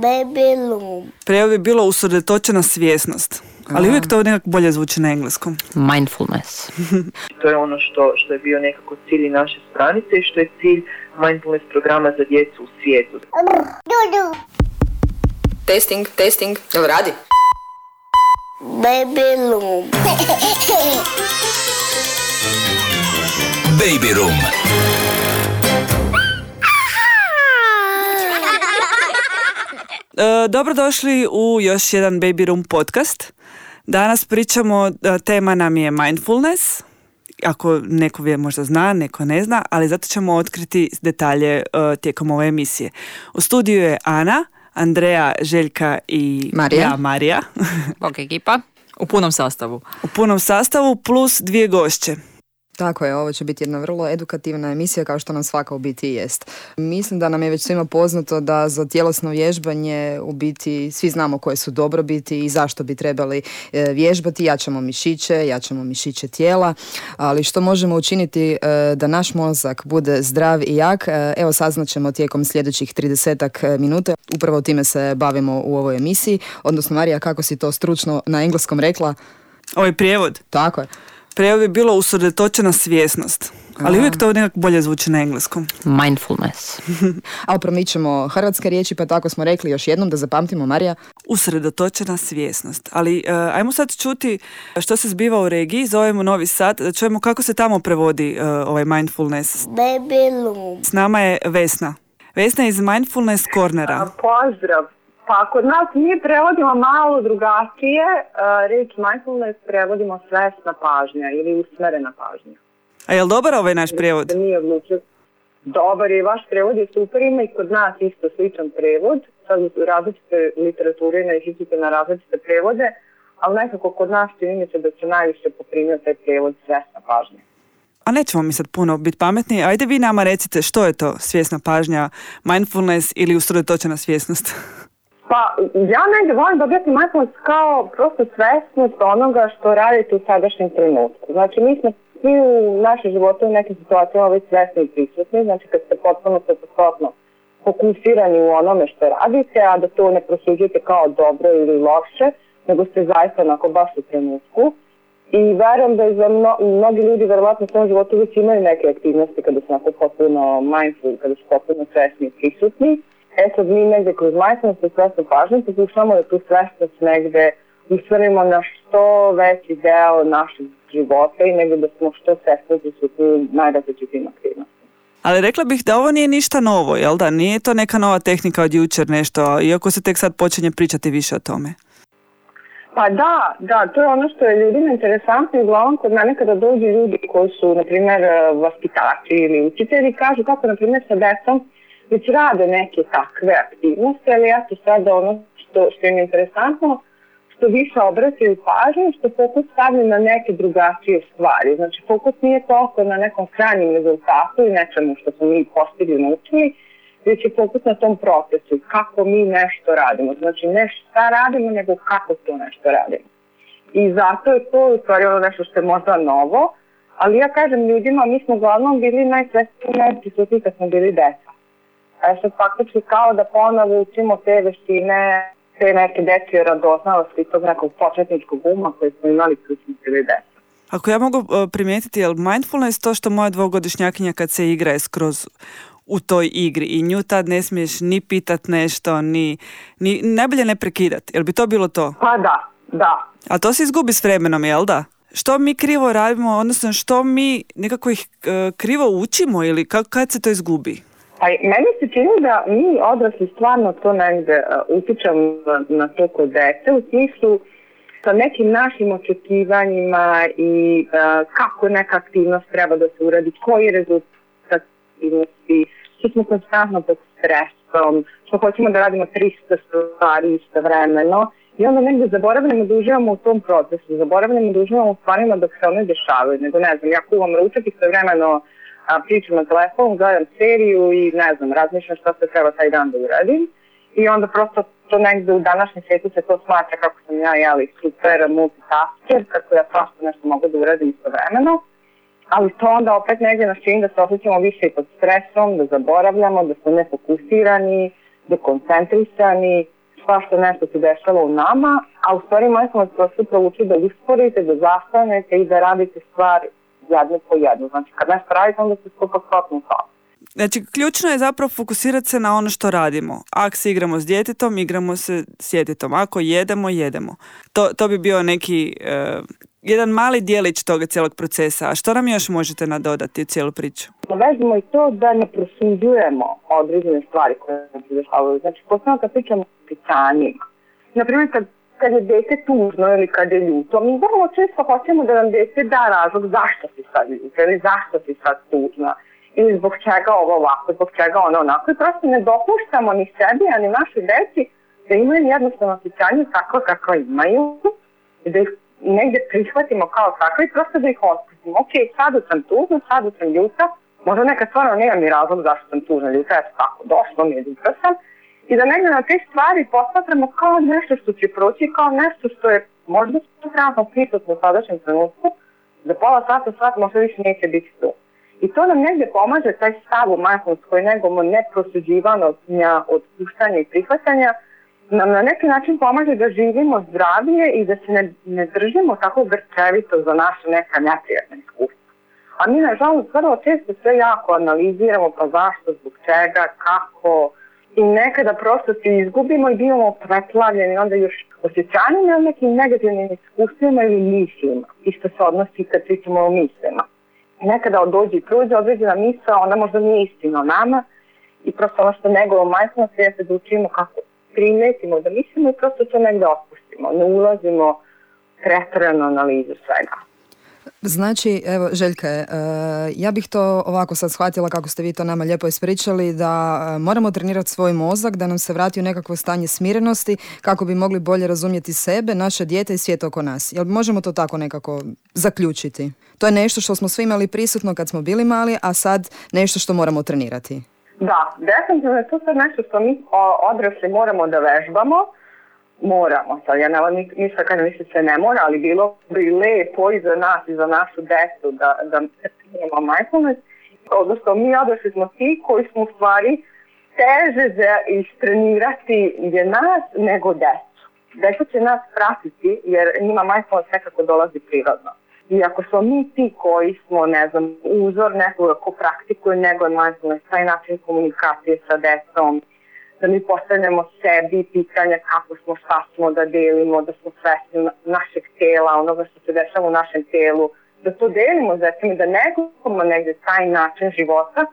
Baby loom. Prije bi bilo usredotočena svjesnost. Ali uvijek to nekako bolje zvuči na engleskom. Mindfulness. To je ono što, što je bio nekako cilj i naše stranice i što je cilj mindfulness programa za djecu u svijetu. Testing, testing. Jel radi? Baby loom. Baby Room. Dobrodošli u još jedan Baby Room podcast. Danas pričamo, e, tema nam je mindfulness. Ako neko je možda zna, neko ne zna, ali zato ćemo otkriti detalje e, tijekom ove emisije. U studiju je Ana, Andreja, Željka i Marija. ja, Marija. Bog ekipa. U punom sastavu. U punom sastavu plus dvije gošće. Tako je, ovo će biti jedna vrlo edukativna emisija kao što nam svaka u biti jest. Mislim da nam je već svima poznato da za tjelesno vježbanje u biti svi znamo koje su dobrobiti i zašto bi trebali e, vježbati. Jačamo mišiće, jačamo mišiće tijela, ali što možemo učiniti e, da naš mozak bude zdrav i jak, e, evo saznaćemo tijekom sljedećih 30 minuta. Upravo time se bavimo u ovoj emisiji. Odnosno, Marija, kako si to stručno na engleskom rekla? Ovaj prijevod. Tako je. Prijevod bi bilo usredotočena svjesnost. Ali uvijek to nekako bolje zvuči na engleskom. Mindfulness. Ali promičemo hrvatske riječi, pa tako smo rekli još jednom da zapamtimo, Marija. usredotočena svjesnost. Ali e, ajmo sad čuti što se zbiva u regiji, zovemo Novi Sad, da čujemo kako se tamo prevodi e, ovaj mindfulness. Baby. S nama je Vesna. Vesna je iz Mindfulness Cornera. Pozdrav. Pa kod nas mi prevodimo malo drugačije. Uh, Riječ mindfulness prevodimo svesna pažnja ili usmerena pažnja. A je li dobar ovaj naš prijevod? Nije odlučio. Dobar je, vaš prevod je super, ima i kod nas isto sličan prevod. Sad različite literature naišćete na različite prevode, ali nekako kod nas čini mi se da se najviše poprimio taj prevod svesna pažnja. A nećemo mi sad puno biti pametni. Ajde vi nama recite što je to svjesna pažnja, mindfulness ili usredotočena svjesnost. Pa ja negdje volim dobiti mindfulness kao prosto svesnost onoga što radite u sadašnjem trenutku. Znači mi smo svi u našem životu u nekim situacijama već svesni i prisutni, znači kad ste potpuno stopostotno fokusirani u onome što radite, a da to ne prosuđujete kao dobro ili loše, nego ste zaista onako baš u trenutku. I verujem da i za mno, mnogi ljudi verovatno u svom životu već imaju neke aktivnosti kada su onako potpuno mindful, kada su potpuno svesni i prisutni. E sad mi negdje kroz mindfulness i svesnu pažnju pokušamo da tu svesnost negdje usvrnimo na što veći deo našeg života i negdje da smo što svesni prisutni u najrazličitim aktivnostima. Ali rekla bih da ovo nije ništa novo, jel da? Nije to neka nova tehnika od jučer nešto, iako se tek sad počinje pričati više o tome. Pa da, da, to je ono što je ljudima interesantno i uglavnom kod mene kada dođu ljudi koji su, na primjer, eh, vaspitači ili učitelji, kažu kako, na primjer, sa decom već rade neke takve aktivnosti, ali ja to sada ono što, što im je interesantno, što više obraćaju pažnju, što fokus stavlja na neke drugačije stvari. Znači, fokus nije toliko na nekom krajnjem rezultatu i nečemu što smo mi postigli naučili, već je fokus na tom procesu, kako mi nešto radimo. Znači, ne šta radimo, nego kako to nešto radimo. I zato je to u stvari ono nešto što je možda novo, ali ja kažem ljudima, mi smo uglavnom bili najsvesniji najprisutniji kad smo bili deca. A sad faktički kao da ponovo učimo te veštine, te neke dečje radoznalosti tog nekog početničkog uma koje smo imali kad smo bili deca. Ako ja mogu e, primijetiti, je mindfulness to što moja dvogodišnjakinja kad se igra je skroz u toj igri i nju tad ne smiješ ni pitat nešto, ni, ni najbolje ne prekidat. Jel bi to bilo to? Pa da, da. A to se izgubi s vremenom, jel da? Što mi krivo radimo, odnosno što mi nekako ih e, krivo učimo ili ka- kad se to izgubi? Pa meni se čini da mi odrasli stvarno to negde uh, utičemo na, to kod dece u smislu sa nekim našim očekivanjima i uh, kako neka aktivnost treba da se uradi, koji rezultat aktivnosti, što smo konstantno pod stresom, što hoćemo da radimo 300 stvari istovremeno. I onda negde zaboravljamo da uživamo u tom procesu, zaboravljamo da uživamo u stvarima dok se one dešavaju, nego ne znam, ja kuvam ručak istovremeno a, pričam na telefon, gledam seriju i ne znam, razmišljam šta se treba taj dan da uradim. I onda prosto to negde u današnjem svijetu se to smatra kako sam ja, jeli, super multitasker, kako ja prosto nešto mogu da uradim istovremeno. Ali to onda opet negdje nas čini da se osjećamo više pod stresom, da zaboravljamo, da smo nefokusirani, dekoncentrisani, svašta nešto se dešava u nama, a u stvari mindfulness vas upravo uči da usporite, da zastanete i da radite stvar jednu po jednu. Znači kad nešto radite onda se skupa skopno kao. Znači, ključno je zapravo fokusirati se na ono što radimo. Ako se igramo s djetetom, igramo se s djetetom. Ako jedemo, jedemo. To, to bi bio neki, e, jedan mali dijelić toga cijelog procesa. A što nam još možete nadodati u cijelu priču? Navežemo i to da ne prosuđujemo određene stvari koje nam se dešavaju. Znači, posebno kad pričamo o pitanjima. Naprimjer, kad, kad je dete tužno ili kad je ljuto, mi vrlo često hoćemo da nam dete da razlog zašto si sad ljuto ili zašto si sad tužna ili zbog čega ovo ovako, zbog čega ono onako i prosto ne dopuštamo ni sebi, a ni našoj deci da imaju jednostavno osjećanje tako kako imaju i da ih negde prihvatimo kao takve i prosto da ih otpustimo. Ok, sada sam tužna, sada sam ljuta, možda neka stvarno nema mi razlog zašto sam tužna ljuta, ja tako, došlo mi je ljuta sam i da negde na te stvari posmatramo kao nešto što će proći, kao nešto što je možda trenutno prisutno u sadašnjem trenutku, da pola sata sat možda više neće biti tu. I to nam negde pomaže taj stav u mindfulness koji negomo neprosuđivanja, otpuštanja i prihvatanja, nam na neki način pomaže da živimo zdravije i da se ne, ne držimo tako grčevito za naše neka neprijatna iskustva. A mi, nažalost, vrlo često sve jako analiziramo pa zašto, zbog čega, kako, i nekada prosto se izgubimo i bivamo preplavljeni onda još osjećanjima nekim negativnim iskustvima ili mislima. Isto se odnosi kad pričamo o mislima nekada dođe i prođe određena misla, ona možda nije istina o nama i prosto ono što negovo mindfulness jeste da učimo kako primetimo da mislimo i prosto to negde otpustimo. Ne ulazimo pretrano analizu svega. Znači, evo, Željka, e, ja bih to ovako sad shvatila kako ste vi to nama lijepo ispričali, da e, moramo trenirati svoj mozak, da nam se vrati u nekakvo stanje smirenosti kako bi mogli bolje razumjeti sebe, naše dijete i svijet oko nas. Jel možemo to tako nekako zaključiti? To je nešto što smo svi imali prisutno kad smo bili mali, a sad nešto što moramo trenirati. Da, definitivno je to sad nešto što mi odrasli moramo da vežbamo, moramo. Sad ja ne ništa ništa se ne mora, ali bilo bi lepo i za nas i za našu decu da, da imamo mindfulness. Odnosno, mi odrasli smo ti koji smo u stvari teže za istrenirati je nas nego decu. Deca će nas pratiti jer njima mindfulness nekako dolazi prirodno. I ako smo mi ti koji smo, ne znam, uzor nekoga ko praktikuje nego mindfulness, taj način komunikacije sa decom, da mi postavljamo sebi pitanja kako smo, šta smo, da delimo, da smo svesni našeg tela, onoga što se dešava u našem telu, da to delimo s i da negujemo negde taj način života,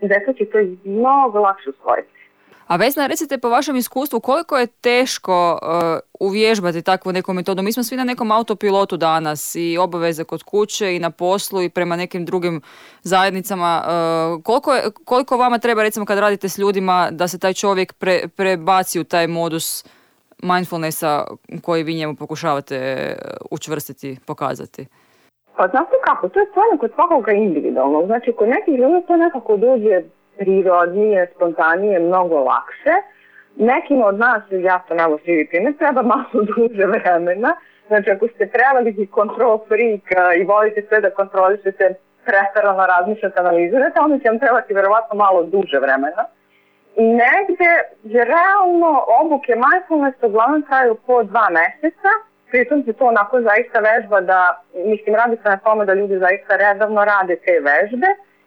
deca će to mnogo lakše usvojiti. A Vesna, recite po vašem iskustvu koliko je teško uh, uvježbati takvu neku metodu? Mi smo svi na nekom autopilotu danas i obaveze kod kuće i na poslu i prema nekim drugim zajednicama. Uh, koliko, je, koliko vama treba recimo kad radite s ljudima da se taj čovjek pre, prebaci u taj modus mindfulnessa koji vi njemu pokušavate uh, učvrstiti, pokazati? Pa znate kako, to je stvarno kod svakoga individualno. Znači, kod nekih ljudi to nekako dođe prirodnije, spontanije, mnogo lakše. Nekim od nas, ja to nemo živi primjer, treba malo duže vremena. Znači, ako ste preveliki kontrol freak i volite sve da kontrolišete, pretarano razmišljate, analizirate, onda će vam trebati verovatno malo duže vremena. I negde je realno obuke mindfulness uglavnom traju po dva meseca, pritom se to onako zaista vežba da, mislim, radi se na tome da ljudi zaista redovno rade te vežbe,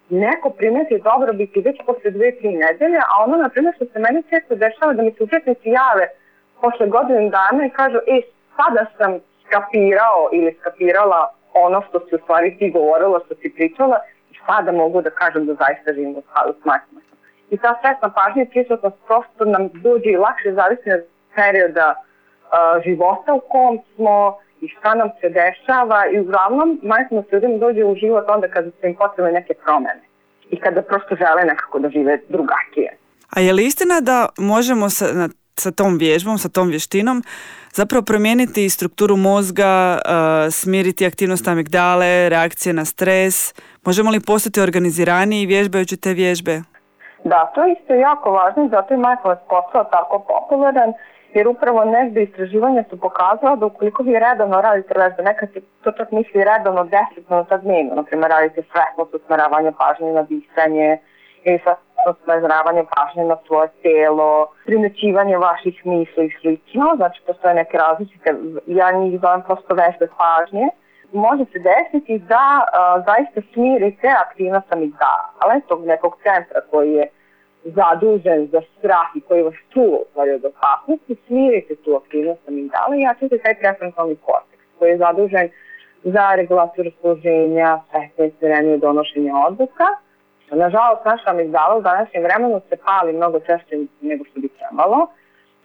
neko primeti dobro biti već posle dve, tri nedelje, a ono, na primjer, što se meni često dešava da mi se učetnici jave posle godinu dana i kažu, e, sada sam skapirao ili skapirala ono što si u stvari ti govorila, što si pričala i sada mogu da kažem da zaista živim u skladu s mindfulnessom. I ta svesna pažnja i prisutnost prosto nam dođe i lakše zavisno od perioda uh, života u kom smo, i šta nam se dešava i uglavnom mindfulness ljudima dođe u život onda kada su im potrebne neke promene i kada prosto žele nekako da žive drugačije. A je li istina da možemo sa, na, sa tom vježbom, sa tom vještinom zapravo promijeniti strukturu mozga, uh, smiriti aktivnost amigdale, reakcije na stres? Možemo li postati organiziraniji vježbajući te vježbe? Da, to je isto jako važno zato je mindfulness postao tako popularan jer upravo negde istraživanja su pokazala da ukoliko vi redovno radite vežbe, nekad se to čak misli redovno 10 minuta dnevno, na primjer radite svesnost usmeravanje pažnje na disanje ili sa smazravanje pažnje na svoje telo, primećivanje vaših misli i slično, znači postoje neke različite, ja njih zovem prosto vežbe pažnje, može se desiti da a, zaista smirite aktivnost amigdale, tog nekog centra koji je zadužen za strah i koji vas čuva u od opasnosti, smirite tu aktivnost amigdale i jačate taj prefrontalni korteks koji je zadužen za regulaciju raspoloženja, svesne i donošenja odluka. Nažalost, naša amigdala u današnjem vremenu se pali mnogo češće nego što bi trebalo.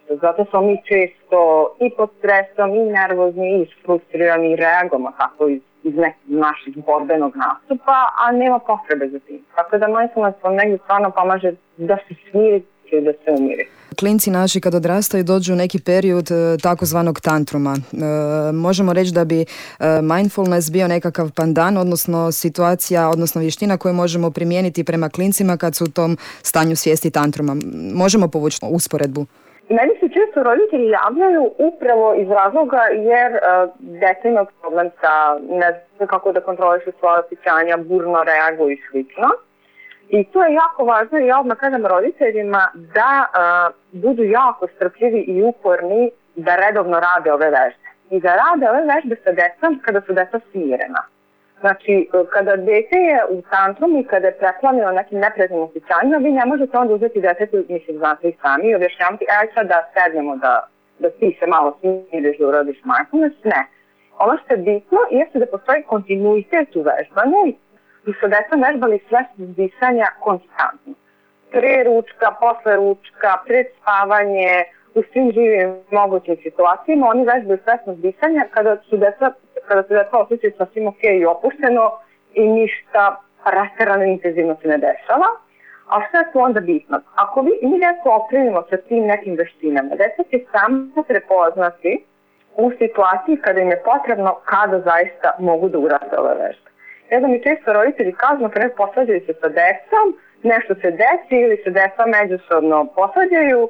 Zato smo mi često i pod stresom, i nervozni, i frustrirani, i reagujemo tako iz, iz nekog naših borbenog nastupa, a nema potrebe za tim. Tako da mindfulness vam negdje stvarno pomaže da se smirite i da se umirite. Klinci naši kad odrastaju dođu u neki period e, takozvanog tantruma. E, možemo reći da bi e, mindfulness bio nekakav pandan, odnosno situacija, odnosno vještina koju možemo primijeniti prema klincima kad su u tom stanju svijesti tantruma. Možemo povući usporedbu? Meni se često roditelji javljaju upravo iz razloga jer uh, deca imaju problem sa ne znam kako da kontrolišu svoje osjećanja, burno reaguju i slično. I to je jako važno i ja odmah kažem roditeljima da uh, budu jako strpljivi i uporni da redovno rade ove vežbe. I da rade ove vežbe sa decom kada su deca smirena. Znači, kada dete je u tantrum i kada je preplavljeno nekim neprijatnim osjećanjima, vi ne možete onda uzeti detetu, mislim, znate i sami, i objašnjavati, aj sad da sednemo da, da ti se malo smiriš da uradiš mindfulness. Ne. Ono što je bitno jeste da postoji kontinuitet u vežbanju i su deca vežbali sve disanja konstantno. Pre ručka, posle ručka, pred spavanje, u svim živim mogućim situacijama, oni vežbaju svesnost disanja kada su deca kada se deca osjećaju sasvim ok i opušteno i ništa rasterano intenzivno se ne dešava. A šta je tu onda bitno? Ako vi, mi deco okrenimo sa tim nekim veštinama, deca će samo prepoznati u situaciji kada im je potrebno kada zaista mogu da urade ove vežbe. Jedan mi često roditelji kažu, na primjer, posvađaju se sa decom, nešto se desi ili se deca međusobno posvađaju,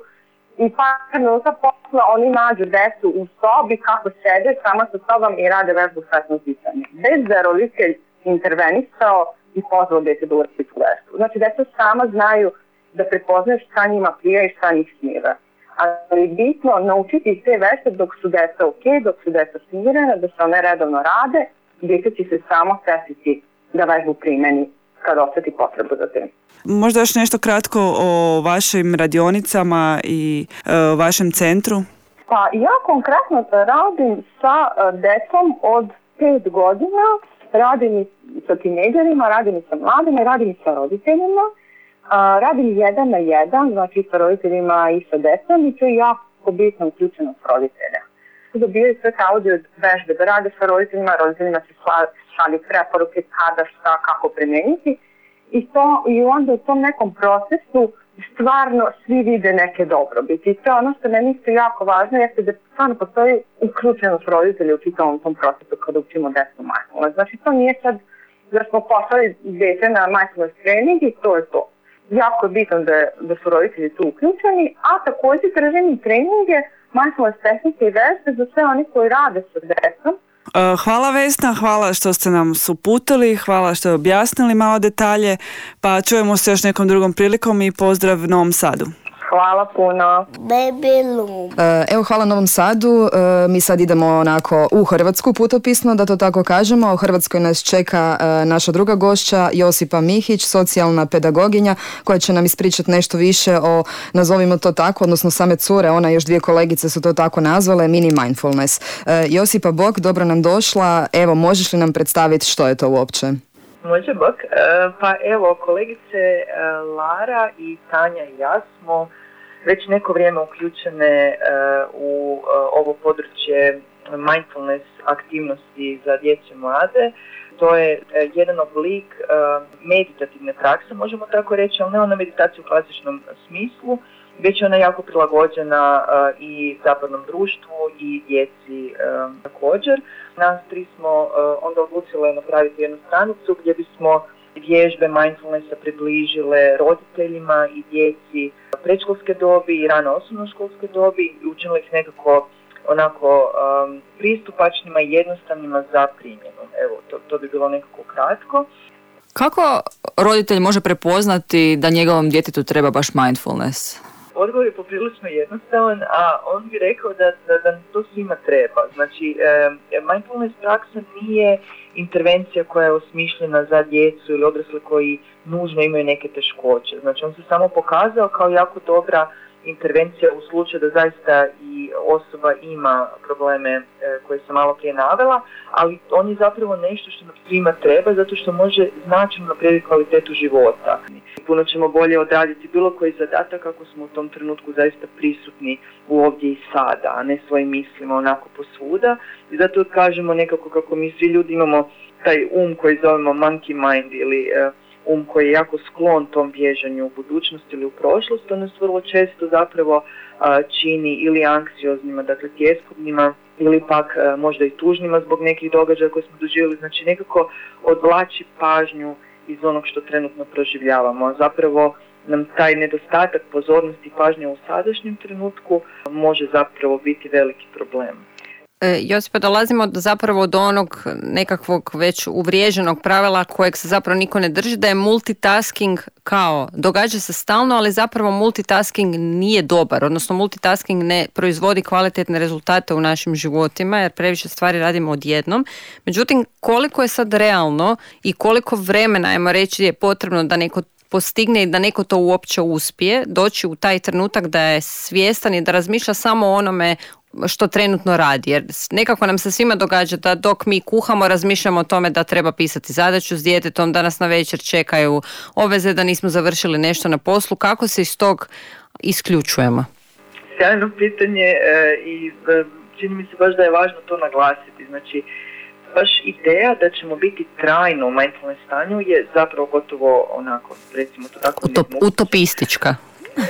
i par minuta posle oni nađu decu u sobi kako sede sama sa sobom i rade vežbu svetnog pisanja. Bez da je roditelj intervenisao i pozvao dete da uradi tu vežbu. Znači, deca sama znaju da prepoznaju šta njima prija i šta njih smira. Ali bitno naučiti te vežbe dok su deca ok, dok su deca smirena, da se one redovno rade, dete će se samo setiti da vežbu primeni kad osjeti potrebu za tim. Možda još nešto kratko o vašim radionicama i e, vašem centru? Pa ja konkretno radim sa e, decom od 5 godina, radim i sa tineđerima, radim i sa mladima, radim i sa roditeljima. A, radim jedan na jedan, znači sa roditeljima i sa decom i to je jako bitna uključenost roditelja. Dobijaju sve audio vežbe da rade sa roditeljima, roditeljima se šalju preporuke kada, šta, kako primeniti i, to, i onda u tom nekom procesu stvarno svi vide neke dobrobiti. I to je ono što meni isto jako važno, jeste da stvarno postoji uključenost roditelja u čitavom tom procesu kada učimo desu mindfulness. Znači to nije sad da smo poslali dete na mindfulness trening i to je to. Jako je bitno da, da su roditelji tu uključeni, a također držim i treninge mindfulness tehnike i vežbe za sve oni koji rade sa desom, E, hvala Vesna, hvala što ste nam suputili, hvala što ste objasnili malo detalje, pa čujemo se još nekom drugom prilikom i pozdrav Novom Sadu. Hvala puno. Baby Loom. E, evo, hvala Novom Sadu. E, mi sad idemo onako u Hrvatsku putopisno, da to tako kažemo. U Hrvatskoj nas čeka e, naša druga gošća, Josipa Mihić, socijalna pedagoginja, koja će nam ispričati nešto više o, nazovimo to tako, odnosno same cure, ona još dvije kolegice su to tako nazvale, mini mindfulness. Josipa Bok, dobro nam došla. Evo, možeš li nam predstaviti što je to uopće? Može bok. Pa evo, kolegice Lara i Tanja i ja smo već neko vrijeme uključene e, u e, ovo područje mindfulness aktivnosti za djecu i mlade. To je e, jedan oblik meditativne prakse, možemo tako reći, ali ne ona meditacija u klasičnom smislu, već je ona jako prilagođena i zapadnom društvu i djeci također. Nas tri smo onda odlučile napraviti jednu stranicu gdje bismo vježbe mindfulnessa približile roditeljima i djeci predškolske dobi i rano osnovnoškolske dobi i učinili ih nekako onako um, pristupačnima i jednostavnima za primjenu. Evo, to, to bi bilo nekako kratko. Kako roditelj može prepoznati da njegovom djetetu treba baš mindfulness? Odgovor je poprilično jednostavan, a on bi rekao da, da, da to svima treba. Znači, e, mindfulness praksa nije intervencija koja je osmišljena za djecu ili odrasle koji nužno imaju neke teškoće. Znači, on se samo pokazao kao jako dobra intervencija u slučaju da zaista osoba ima probleme e, koje sam malo prije navela, ali on je zapravo nešto što nam svima treba zato što može značajno naprijediti kvalitetu života. Puno ćemo bolje odraditi bilo koji zadatak ako smo u tom trenutku zaista prisutni u ovdje i sada, a ne svojim mislima onako posvuda. I zato kažemo nekako kako mi svi ljudi imamo taj um koji zovemo monkey mind ili e, um koji je jako sklon tom bježanju u budućnosti ili u prošlost, on nas vrlo često zapravo čini ili anksioznima, dakle tjeskobnima, ili pak možda i tužnima zbog nekih događaja koje smo doživjeli, znači nekako odvlači pažnju iz onog što trenutno proživljavamo. Zapravo nam taj nedostatak pozornosti i pažnje u sadašnjem trenutku može zapravo biti veliki problem. E, Josipa, dolazimo zapravo do onog nekakvog već uvriježenog pravila kojeg se zapravo niko ne drži, da je multitasking kao, događa se stalno, ali zapravo multitasking nije dobar, odnosno multitasking ne proizvodi kvalitetne rezultate u našim životima, jer previše stvari radimo odjednom. Međutim, koliko je sad realno i koliko vremena, ajmo reći, je potrebno da neko postigne i da neko to uopće uspije, doći u taj trenutak da je svjestan i da razmišlja samo o onome što trenutno radi. Jer nekako nam se svima događa da dok mi kuhamo razmišljamo o tome da treba pisati zadaću s djetetom, da nas na večer čekaju obveze, da nismo završili nešto na poslu. Kako se iz tog isključujemo? Sjajno pitanje e, i e, čini mi se baš da je važno to naglasiti. Znači, baš ideja da ćemo biti trajno u mindfulness stanju je zapravo gotovo onako, recimo to tako... utopistička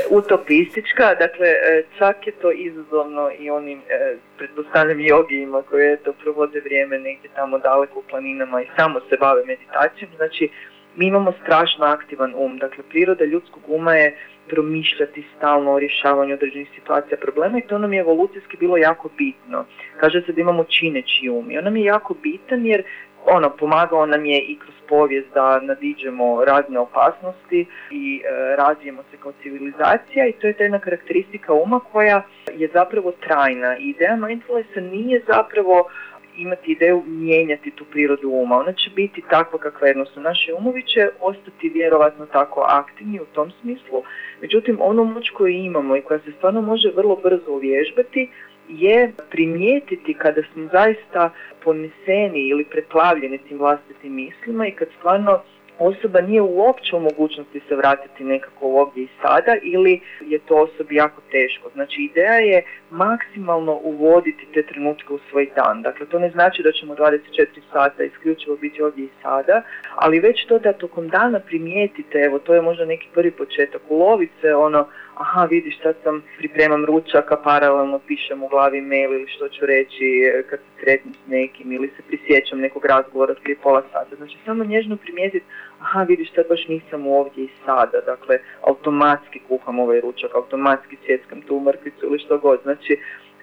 utopistička, dakle e, čak je to izazovno i onim e, pretpostavljam jogijima koji eto provode vrijeme negdje tamo daleko u planinama i samo se bave meditacijom, znači mi imamo strašno aktivan um, dakle priroda ljudskog uma je promišljati stalno o rješavanju određenih situacija problema i to nam je evolucijski bilo jako bitno. Kaže se da imamo čineći um i on nam je jako bitan jer ono, pomagao nam je i kroz povijest da nadiđemo razne opasnosti i e, razvijemo se kao civilizacija i to je ta jedna karakteristika uma koja je zapravo trajna. Ideja mindfulnessa nije zapravo imati ideju mijenjati tu prirodu uma. Ona će biti takva kakva jednostavno. Naši umovi će ostati vjerovatno tako aktivni u tom smislu. Međutim, ono moć koju imamo i koja se stvarno može vrlo brzo uvježbati je primijetiti kada smo zaista poneseni ili preplavljeni tim vlastitim mislima i kad stvarno osoba nije uopće u mogućnosti se vratiti nekako ovdje i sada ili je to osobi jako teško. Znači ideja je maksimalno uvoditi te trenutke u svoj dan. Dakle, to ne znači da ćemo 24 sata isključivo biti ovdje i sada, ali već to da tokom dana primijetite, evo to je možda neki prvi početak, ulovite ono aha vidiš sad sam pripremam ručaka, paralelno pišem u glavi mail ili što ću reći e, kad se sretnem s nekim ili se prisjećam nekog razgovora prije pola sata. Znači samo nježno primijetiti, aha vidiš sad baš nisam ovdje i sada, dakle automatski kuham ovaj ručak, automatski cjeckam tu mrkvicu ili što god. Znači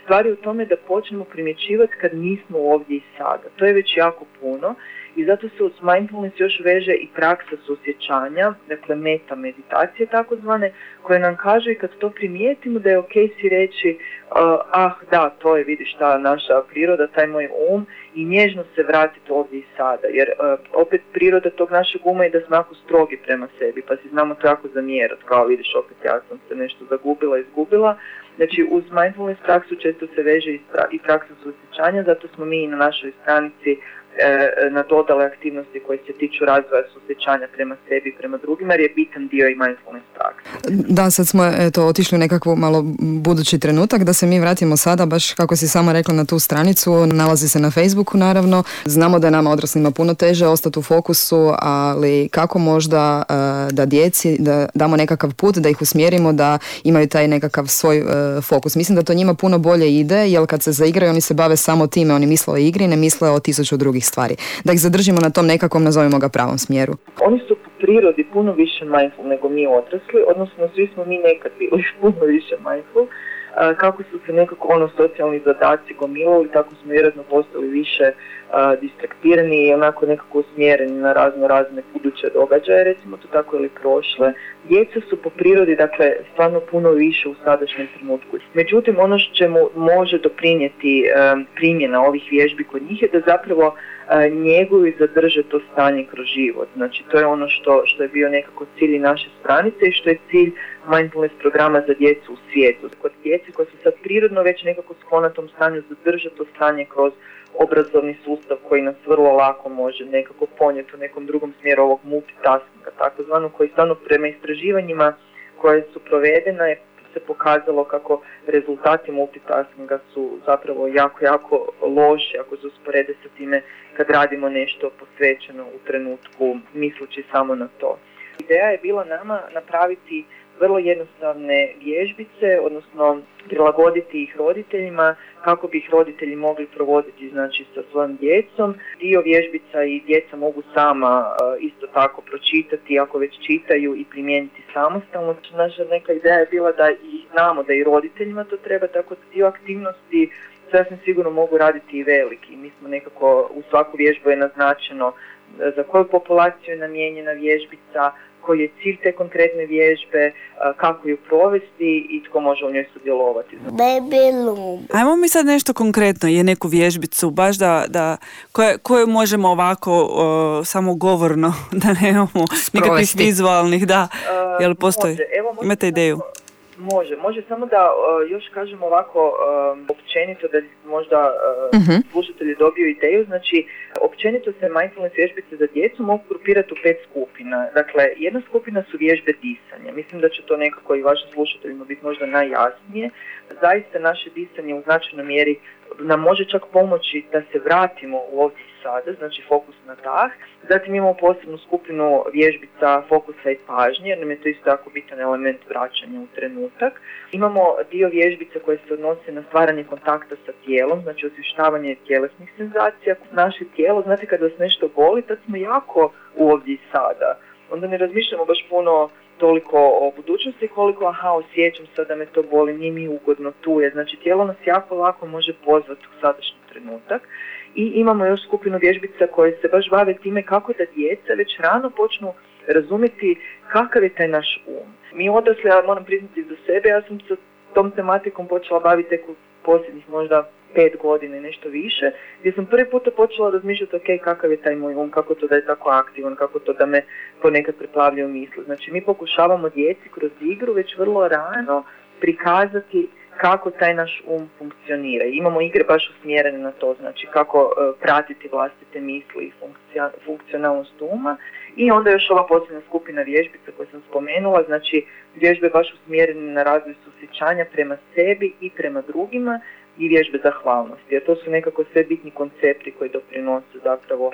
stvari u tome da počnemo primjećivati kad nismo ovdje i sada. To je već jako puno i zato se uz mindfulness još veže i praksa susjećanja, dakle meta meditacije takozvane, koje nam kaže i kad to primijetimo da je ok si reći uh, ah da, to je vidiš ta naša priroda, taj moj um i nježno se vratiti ovdje i sada. Jer uh, opet priroda tog našeg uma je da smo jako strogi prema sebi, pa si znamo to jako zamjerati, kao vidiš opet ja sam se nešto zagubila, izgubila. Znači uz mindfulness praksu često se veže i praksa susjećanja, zato smo mi na našoj stranici nadodale aktivnosti koje se tiču razvoja susjećanja prema sebi i prema drugima jer je bitan dio i mindfulness prakse. Da, sad smo eto, otišli u nekakvu malo budući trenutak da se mi vratimo sada baš kako si sama rekla na tu stranicu, nalazi se na Facebooku naravno. Znamo da je nama odraslima puno teže ostati u fokusu, ali kako možda e, da djeci da damo nekakav put, da ih usmjerimo da imaju taj nekakav svoj e, fokus. Mislim da to njima puno bolje ide, jer kad se zaigraju oni se bave samo time, oni misle o igri, ne misle o tisuću drugih stvari. Da ih zadržimo na tom nekakvom, nazovimo ga pravom smjeru. Oni su po prirodi puno više mindful nego mi odrasli, odnosno svi smo mi nekad bili puno više mindful, kako su se nekako ono socijalni zadaci gomilali, tako smo vjerojatno postali više distraktirani i onako nekako usmjereni na razno razne buduće događaje, recimo to tako ili prošle. Djeca su po prirodi, dakle, stvarno puno više u sadašnjem trenutku. Međutim, ono što čemu može doprinijeti primjena ovih vježbi kod njih je da zapravo njeguju i zadrže to stanje kroz život. Znači, to je ono što, što je bio nekako cilj naše stranice i što je cilj mindfulness programa za djecu u svijetu. Kod djece koja su sad prirodno već nekako sklona tom stanju zadržati to stanje kroz obrazovni sustav koji nas vrlo lako može nekako ponijeti u nekom drugom smjeru ovog multitaskinga, takozvano koji stvarno prema istraživanjima koje su provedena se pokazalo kako rezultati multitaskinga su zapravo jako, jako loši ako se usporede sa time kad radimo nešto posvećeno u trenutku misleći samo na to. Ideja je bila nama napraviti vrlo jednostavne vježbice, odnosno prilagoditi ih roditeljima kako bi ih roditelji mogli provoditi znači sa svojom djecom. Dio vježbica i djeca mogu sama e, isto tako pročitati ako već čitaju i primijeniti samostalno. Naša neka ideja je bila da i znamo da i roditeljima to treba, tako da dio aktivnosti sasvim sigurno mogu raditi i veliki. Mi smo nekako u svaku vježbu je naznačeno za koju populaciju je namijenjena vježbica, koji je cilj te konkretne vježbe, kako ju provesti i tko može u njoj sudjelovati. Ajmo mi sad nešto konkretno, je neku vježbicu, baš da, da koje, koju možemo ovako samo govorno, da nemamo nikakvih vizualnih, da, jel postoji? Imate ideju? Može, može samo da uh, još kažem ovako uh, općenito da možda uh, slušatelji dobiju ideju, znači općenito se mindfulness vježbice za djecu mogu grupirati u pet skupina. Dakle, jedna skupina su vježbe disanja. Mislim da će to nekako i vašim slušateljima biti možda najjasnije. Zaista naše disanje u značajnoj mjeri nam može čak pomoći da se vratimo u ovdje sada, znači fokus na dah. Zatim imamo posebnu skupinu vježbica fokusa i pažnje, jer nam je to isto jako bitan element vraćanja u trenutak. Imamo dio vježbica koje se odnose na stvaranje kontakta sa tijelom, znači osvještavanje tjelesnih senzacija. Naše tijelo, znate kad vas nešto boli, tad smo jako ovdje i sada. Onda ne razmišljamo baš puno toliko o budućnosti koliko aha osjećam sad da me to boli, nije mi ugodno tu je. Znači tijelo nas jako lako može pozvati u sadašnji trenutak i imamo još skupinu vježbica koje se baš bave time kako da djeca već rano počnu razumjeti kakav je taj naš um. Mi odrasli, ja moram priznati za sebe, ja sam se tom tematikom počela baviti tek u posljednjih možda pet godina i nešto više, gdje sam prvi puta počela razmišljati ok, kakav je taj moj um, kako to da je tako aktivan, kako to da me ponekad preplavlja u. Znači mi pokušavamo djeci kroz igru već vrlo rano prikazati kako taj naš um funkcionira. Imamo igre baš usmjerene na to, znači kako e, pratiti vlastite misli i funkcionalnost uma. I onda još ova posljedna skupina vježbica koju sam spomenula, znači vježbe baš usmjerene na razvoj susjećanja prema sebi i prema drugima i vježbe zahvalnosti. Jer to su nekako sve bitni koncepti koji doprinose zapravo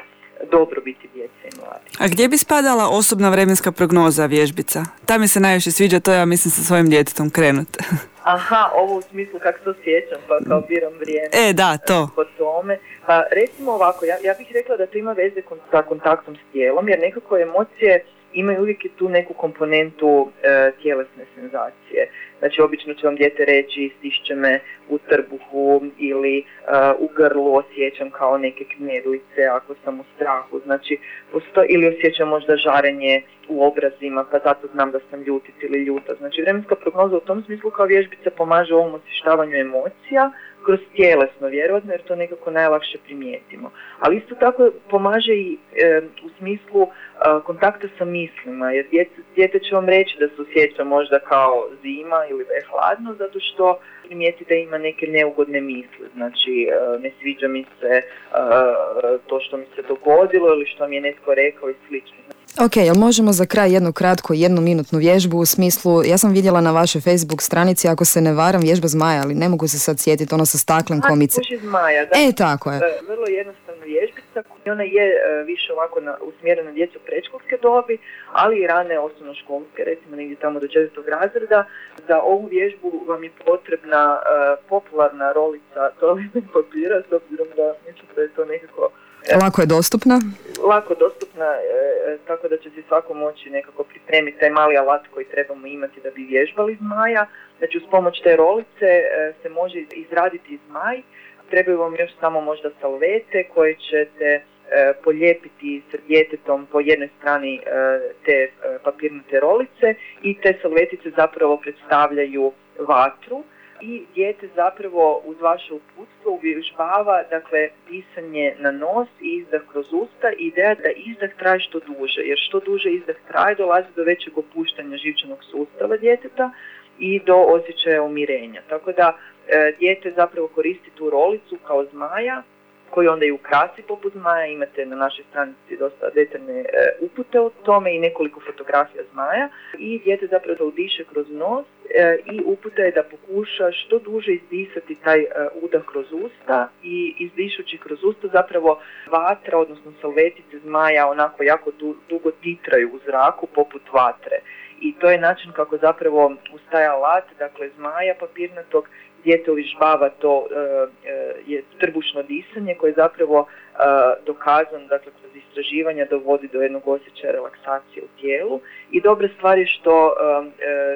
dobrobiti djece i mladih. A gdje bi spadala osobna vremenska prognoza vježbica? Ta mi se najviše sviđa, to ja mislim sa svojim djetetom krenut. Aha, ovo u smislu kako se osjećam, pa kao biram vrijeme. E, da, to. Po tome. Pa recimo ovako, ja, ja bih rekla da to ima veze sa kontaktom s tijelom, jer nekako emocije imaju uvijek tu neku komponentu e, tjelesne senzacije. Znači, obično će vam dijete reći stišće me u trbuhu ili uh, u grlu osjećam kao neke knjedulice ako sam u strahu. Znači, posto, ili osjećam možda žarenje u obrazima pa zato znam da sam ljutic ili ljuta. Znači, vremenska prognoza u tom smislu kao vježbica pomaže ovom osještavanju emocija kroz tjelesno vjerojatno jer to nekako najlakše primijetimo. Ali isto tako pomaže i u smislu e, kontakta sa mislima jer dijete, će vam reći da se osjeća možda kao zima ili da je hladno zato što primijeti da ima neke neugodne misli. Znači e, ne sviđa mi se e, to što mi se dogodilo ili što mi je netko rekao i slično. Ok, jel možemo za kraj jednu kratku, jednu minutnu vježbu u smislu, ja sam vidjela na vašoj Facebook stranici, ako se ne varam, vježba zmaja, ali ne mogu se sad sjetiti, ono sa staklen komice. zmaja, da. E, tako je. E, vrlo jednostavna vježbica, ona je e, više ovako na, usmjerena djecu predškolske dobi, ali i rane osnovnoškolske, recimo negdje tamo do četvrtog razreda. Za ovu vježbu vam je potrebna e, popularna rolica toaletnog papira, s obzirom da mislim da je to nekako Lako je dostupna? Lako dostupna, e, e, tako da će se svako moći nekako pripremiti taj mali alat koji trebamo imati da bi vježbali zmaja. Znači uz pomoć te rolice e, se može izraditi zmaj, trebaju vam još samo možda salvete koje ćete e, polijepiti s djetetom po jednoj strani e, te papirnate rolice i te salvetice zapravo predstavljaju vatru i dijete zapravo uz vaše uputstvo uvježbava dakle disanje na nos i izdah kroz usta i ideja da izdah traje što duže jer što duže izdah traje dolazi do većeg opuštanja živčanog sustava djeteta i do osjećaja umirenja. Tako da e, dijete zapravo koristi tu rolicu kao zmaja koji onda i ukrasi poput zmaja, imate na našoj stranici dosta detaljne e, upute o tome i nekoliko fotografija zmaja. I dijete zapravo udiše kroz nos e, i uputa je da pokuša što duže izdisati taj e, udah kroz usta. I izdišući kroz usta zapravo vatra, odnosno salvetice zmaja onako jako du- dugo titraju u zraku poput vatre. I to je način kako zapravo uz taj alat, dakle zmaja papirnatog, dijete uvižbava to e, e, je trbušno disanje koje je zapravo e, dokazano dakle, kroz istraživanja dovodi do jednog osjećaja relaksacije u tijelu. I dobra stvar je što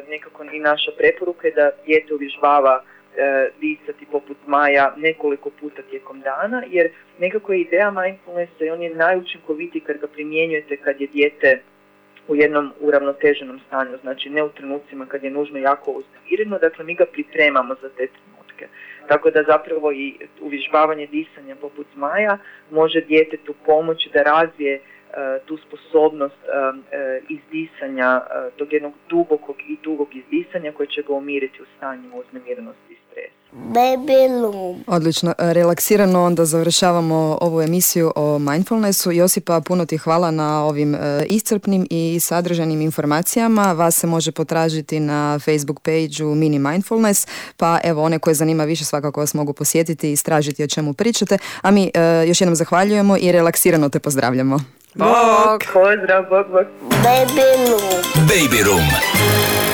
nekako i naša preporuka je da dijete uvježbava disati poput zmaja nekoliko puta tijekom dana jer nekako je ideja mindfulnessa i on je najučinkovitiji kad ga primjenjujete kad je dijete u jednom uravnoteženom stanju, znači ne u trenucima kad je nužno jako uznemireno, dakle mi ga pripremamo za te trenutke. Tako da zapravo i uvježbavanje disanja poput zmaja može djetetu pomoći da razvije e, tu sposobnost e, e, izdisanja, tog jednog dubokog i dugog izdisanja koje će ga umiriti u stanju uznemirenosti i stresa. Baby loom. Odlično, e, relaksirano onda završavamo ovu emisiju o mindfulnessu. Josipa, puno ti hvala na ovim e, iscrpnim i sadržajnim informacijama. Vas se može potražiti na Facebook page Mini Mindfulness, pa evo one koje zanima više svakako vas mogu posjetiti i istražiti o čemu pričate. A mi e, još jednom zahvaljujemo i relaksirano te pozdravljamo. Bog! Pozdrav, bog, bog. Baby loom. Baby Room.